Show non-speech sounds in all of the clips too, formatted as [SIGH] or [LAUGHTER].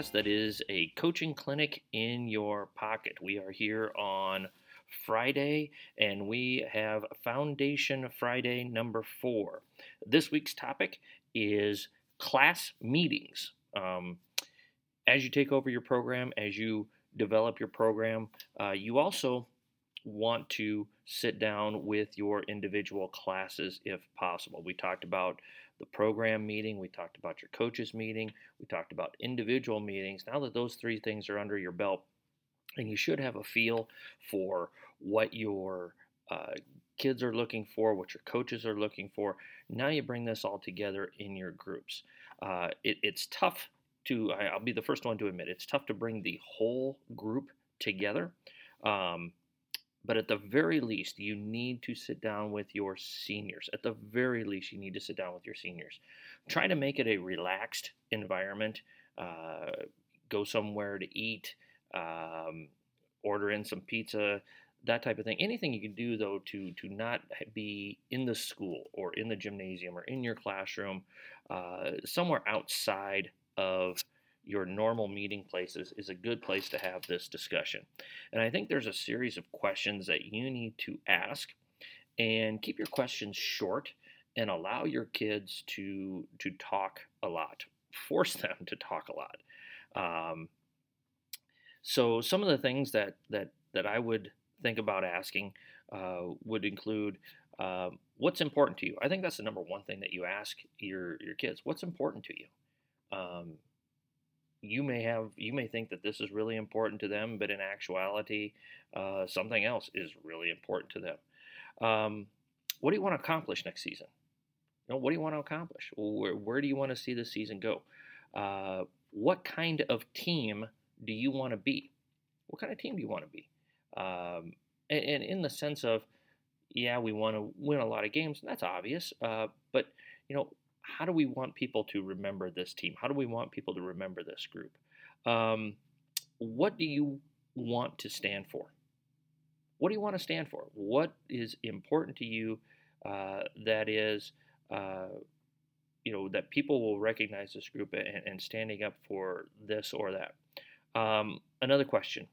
podcast that is a coaching clinic in your pocket. We are here on Friday and we have Foundation Friday number four. This week's topic is class meetings. Um, as you take over your program, as you develop your program, uh, you also want to sit down with your individual classes if possible. We talked about the program meeting, we talked about your coaches meeting, we talked about individual meetings. Now that those three things are under your belt, and you should have a feel for what your uh, kids are looking for, what your coaches are looking for. Now you bring this all together in your groups. Uh, it, it's tough to, I'll be the first one to admit, it's tough to bring the whole group together. Um, but at the very least, you need to sit down with your seniors. At the very least, you need to sit down with your seniors. Try to make it a relaxed environment. Uh, go somewhere to eat, um, order in some pizza, that type of thing. Anything you can do, though, to to not be in the school or in the gymnasium or in your classroom, uh, somewhere outside of your normal meeting places is a good place to have this discussion. And I think there's a series of questions that you need to ask and keep your questions short and allow your kids to to talk a lot. Force [LAUGHS] them to talk a lot. Um, so some of the things that that that I would think about asking uh, would include uh, what's important to you. I think that's the number one thing that you ask your your kids. What's important to you? Um, you may have you may think that this is really important to them, but in actuality, uh, something else is really important to them. Um, what do you want to accomplish next season? You know, what do you want to accomplish? Where, where do you want to see the season go? Uh, what kind of team do you want to be? What kind of team do you want to be? Um, and, and, in the sense of, yeah, we want to win a lot of games. That's obvious. Uh, but you know, how do we want people to remember this team? How do we want people to remember this group? Um, what do you want to stand for? What do you want to stand for? What is important to you uh, that is, uh, you know, that people will recognize this group and, and standing up for this or that? Um, another question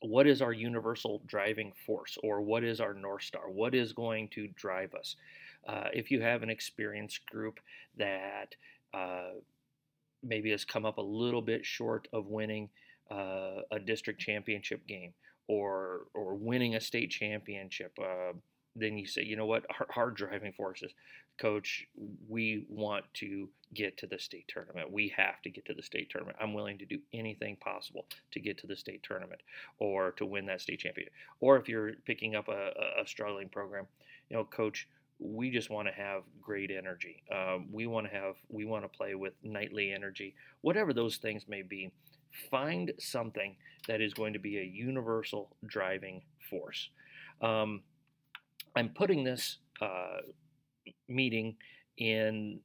what is our universal driving force or what is our north star what is going to drive us uh, if you have an experienced group that uh, maybe has come up a little bit short of winning uh, a district championship game or or winning a state championship uh, then you say, you know what, hard driving forces, coach, we want to get to the state tournament. We have to get to the state tournament. I'm willing to do anything possible to get to the state tournament or to win that state championship. Or if you're picking up a, a struggling program, you know, coach, we just want to have great energy. Um, we want to have, we want to play with nightly energy, whatever those things may be. Find something that is going to be a universal driving force. Um, I'm putting this uh, meeting in,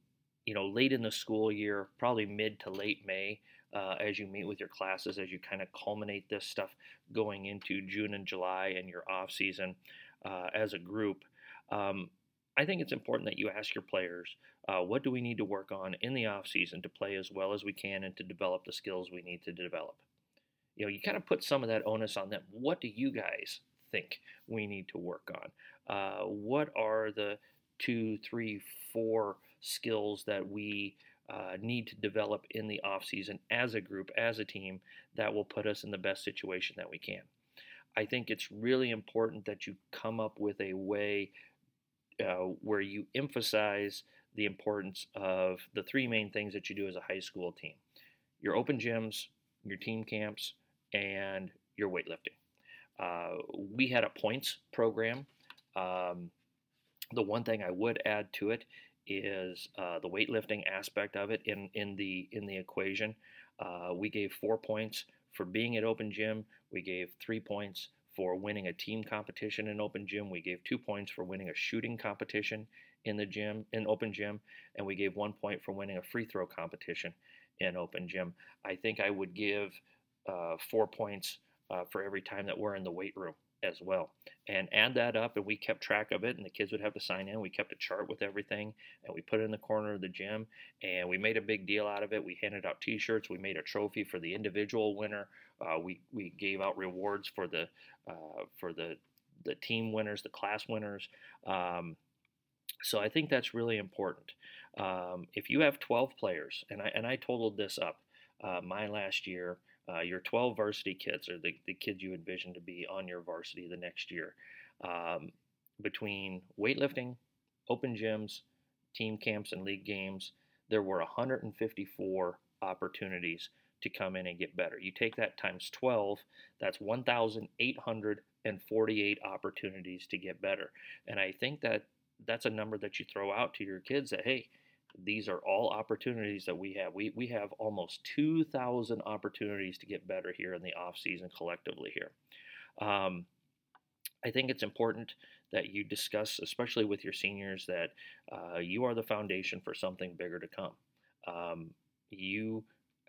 you know, late in the school year, probably mid to late May, uh, as you meet with your classes, as you kind of culminate this stuff going into June and July and your off season uh, as a group. Um, I think it's important that you ask your players, uh, what do we need to work on in the off season to play as well as we can and to develop the skills we need to develop. You know, you kind of put some of that onus on them. What do you guys think we need to work on? Uh, what are the two, three, four skills that we uh, need to develop in the off season as a group, as a team, that will put us in the best situation that we can. I think it's really important that you come up with a way uh, where you emphasize the importance of the three main things that you do as a high school team your open gyms, your team camps, and your weightlifting. Uh, we had a points program um, the one thing I would add to it is uh, the weightlifting aspect of it in, in the in the equation. Uh, we gave four points for being at open gym. We gave three points for winning a team competition in open gym. We gave two points for winning a shooting competition in the gym in open gym, and we gave one point for winning a free throw competition in open gym. I think I would give uh, four points uh, for every time that we're in the weight room as well. And add that up, and we kept track of it, and the kids would have to sign in. We kept a chart with everything, and we put it in the corner of the gym, and we made a big deal out of it. We handed out T-shirts. We made a trophy for the individual winner. Uh, we we gave out rewards for the uh, for the the team winners, the class winners. Um, so I think that's really important. Um, if you have 12 players, and I and I totaled this up uh, my last year, uh, your 12 varsity kids are the, the kids you envision to be on your varsity the next year. Um, between weightlifting, open gyms, team camps, and league games, there were 154 opportunities to come in and get better. You take that times 12, that's 1,848 opportunities to get better. And I think that that's a number that you throw out to your kids that, hey, these are all opportunities that we have. We, we have almost 2,000 opportunities to get better here in the off season collectively here. Um, I think it's important that you discuss, especially with your seniors, that uh, you are the foundation for something bigger to come. Um, you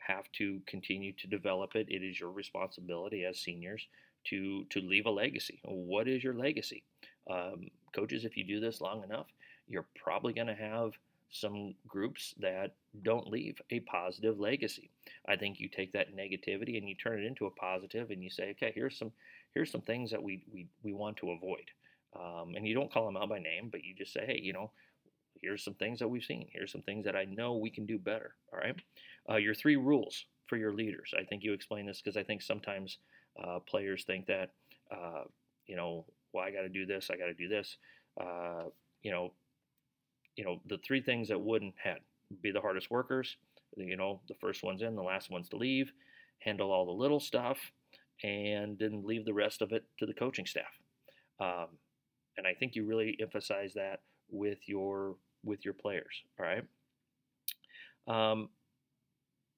have to continue to develop it. It is your responsibility as seniors to to leave a legacy. What is your legacy? Um, coaches, if you do this long enough, you're probably going to have some groups that don't leave a positive legacy. I think you take that negativity and you turn it into a positive, and you say, okay, here's some here's some things that we we, we want to avoid. Um, and you don't call them out by name, but you just say, hey, you know, here's some things that we've seen. Here's some things that I know we can do better. All right. Uh, your three rules for your leaders. I think you explain this because I think sometimes uh, players think that, uh, you know, well, I got to do this, I got to do this. Uh, you know, you know, the three things that Wooden had be the hardest workers. You know, the first one's in, the last one's to leave. Handle all the little stuff, and then leave the rest of it to the coaching staff. Um, and I think you really emphasize that with your with your players. All right. Um,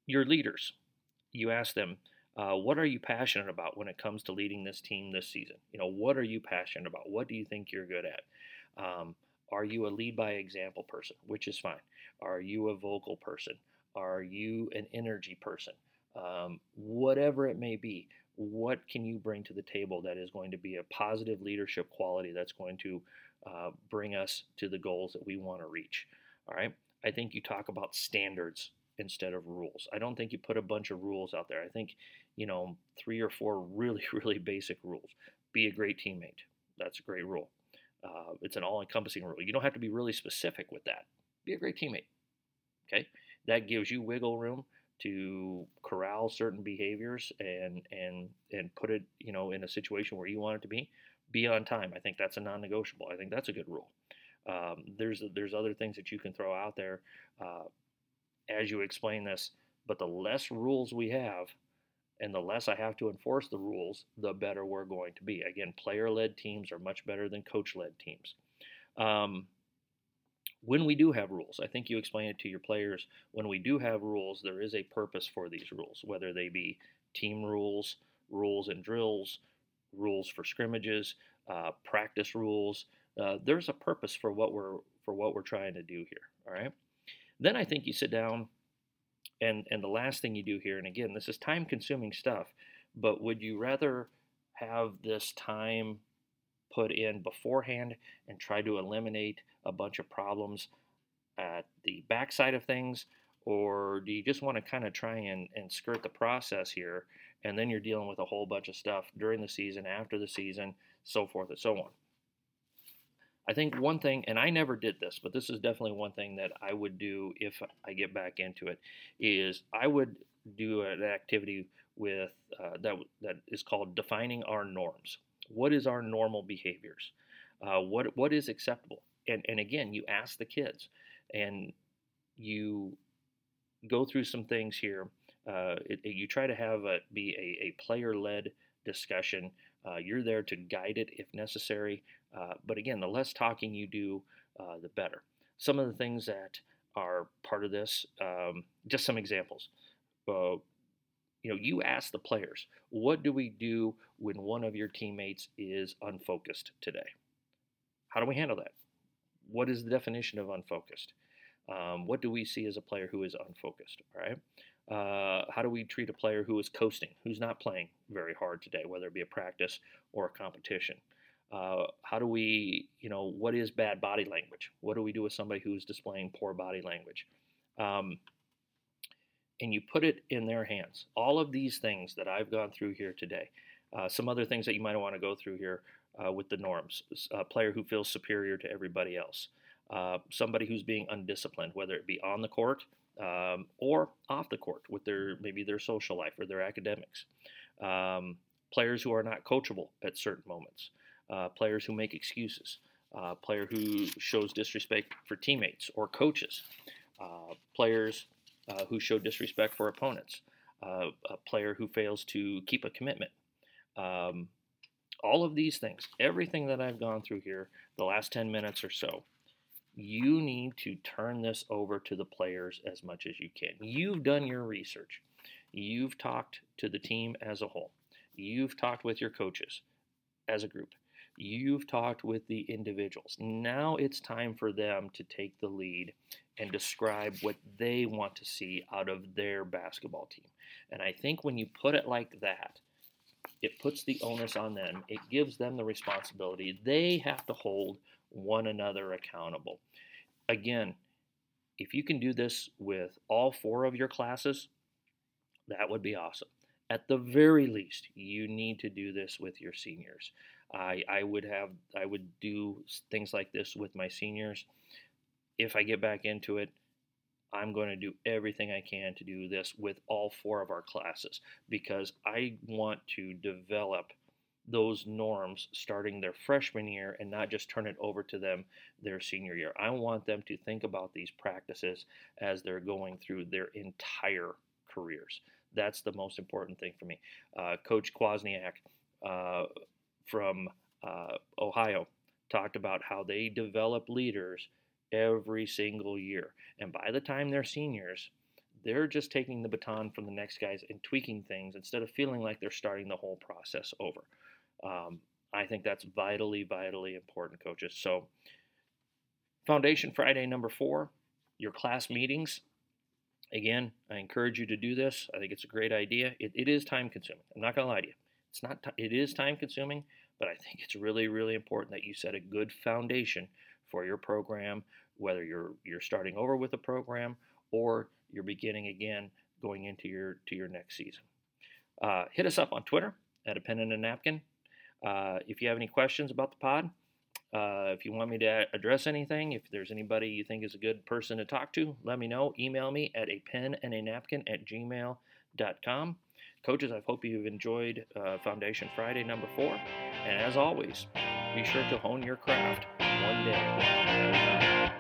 your leaders, you ask them, uh, what are you passionate about when it comes to leading this team this season? You know, what are you passionate about? What do you think you're good at? Um, are you a lead by example person, which is fine? Are you a vocal person? Are you an energy person? Um, whatever it may be, what can you bring to the table that is going to be a positive leadership quality that's going to uh, bring us to the goals that we want to reach? All right. I think you talk about standards instead of rules. I don't think you put a bunch of rules out there. I think, you know, three or four [LAUGHS] really, really basic rules. Be a great teammate. That's a great rule. Uh, it's an all encompassing rule. You don't have to be really specific with that. Be a great teammate. Okay? That gives you wiggle room to corral certain behaviors and and and put it you know in a situation where you want it to be be on time i think that's a non-negotiable i think that's a good rule um, there's there's other things that you can throw out there uh, as you explain this. But the less rules we have, and the less I have to enforce the rules, the better we're going to be. Again, player led teams are much better than coach led teams. Um, when we do have rules, I think you explain it to your players. When we do have rules, there is a purpose for these rules, whether they be team rules, rules and drills, rules for scrimmages, uh, practice rules. Uh, there's a purpose for what we're for what we're trying to do here. All right. Then I think you sit down and and the last thing you do here, and again, this is time consuming stuff, but would you rather have this time put in beforehand and try to eliminate a bunch of problems at the backside of things? Or do you just want to kind of try and, and skirt the process here and then you're dealing with a whole bunch of stuff during the season, after the season, so forth and so on? I think one thing, and I never did this, but this is definitely one thing that I would do if I get back into it, is I would do an activity with uh, that that is called defining our norms. What is our normal behaviors? Uh, what what is acceptable? And and again, you ask the kids, and you go through some things here. Uh, it, you try to have a, be a, a player led discussion. Uh, you're there to guide it if necessary. Uh, but again, the less talking you do, uh, the better. Some of the things that are part of this, um, just some examples. Uh, you know, you ask the players, what do we do when one of your teammates is unfocused today? How do we handle that? What is the definition of unfocused? Um, what do we see as a player who is unfocused? All right. Uh, how do we treat a player who is coasting, who's not playing very hard today, whether it be a practice or a competition? Uh, how do we, you know, what is bad body language? What do we do with somebody who's displaying poor body language? Um, and you put it in their hands. All of these things that I've gone through here today, uh, some other things that you might want to go through here uh, with the norms. A player who feels superior to everybody else, uh, somebody who's being undisciplined, whether it be on the court um, or off the court with their maybe their social life or their academics. Um, players who are not coachable at certain moments. Uh, players who make excuses, uh, player who shows disrespect for teammates or coaches, uh, players uh, who show disrespect for opponents, uh, a player who fails to keep a commitment. Um, all of these things, everything that I've gone through here, the last 10 minutes or so, you need to turn this over to the players as much as you can. You've done your research. You've talked to the team as a whole. You've talked with your coaches as a group. You've talked with the individuals. Now it's time for them to take the lead and describe what they want to see out of their basketball team. And I think when you put it like that, it puts the onus on them. It gives them the responsibility. They have to hold one another accountable. Again, if you can do this with all four of your classes, that would be awesome. At the very least, you need to do this with your seniors. I, I would have I would do things like this with my seniors. If I get back into it, I'm going to do everything I can to do this with all four of our classes because I want to develop those norms starting their freshman year and not just turn it over to them their senior year. I want them to think about these practices as they're going through their entire careers. That's the most important thing for me. Uh, Coach Kwasniak, uh, from uh, Ohio talked about how they develop leaders every single year. And by the time they're seniors, they're just taking the baton from the next guys and tweaking things instead of feeling like they're starting the whole process over. Um, I think that's vitally, vitally important, coaches. So, Foundation Friday number four, your class meetings. Again, I encourage you to do this. I think it's a great idea. it, it is time consuming. I'm not going to lie to you. It's not. T- it is time consuming, but I think it's really, really important that you set a good foundation for your program, whether you're you're starting over with a program or you're beginning again going into your to your next season. Uh, hit us up on Twitter at a pen and a napkin. Uh, if you have any questions about the pod, uh, if you want me to address anything, if there's anybody you think is a good person to talk to, let me know. Email me at a pen and a napkin at gmail.com. Coaches, I hope you've enjoyed uh, Foundation Friday number four. And as always, be sure to hone your craft one day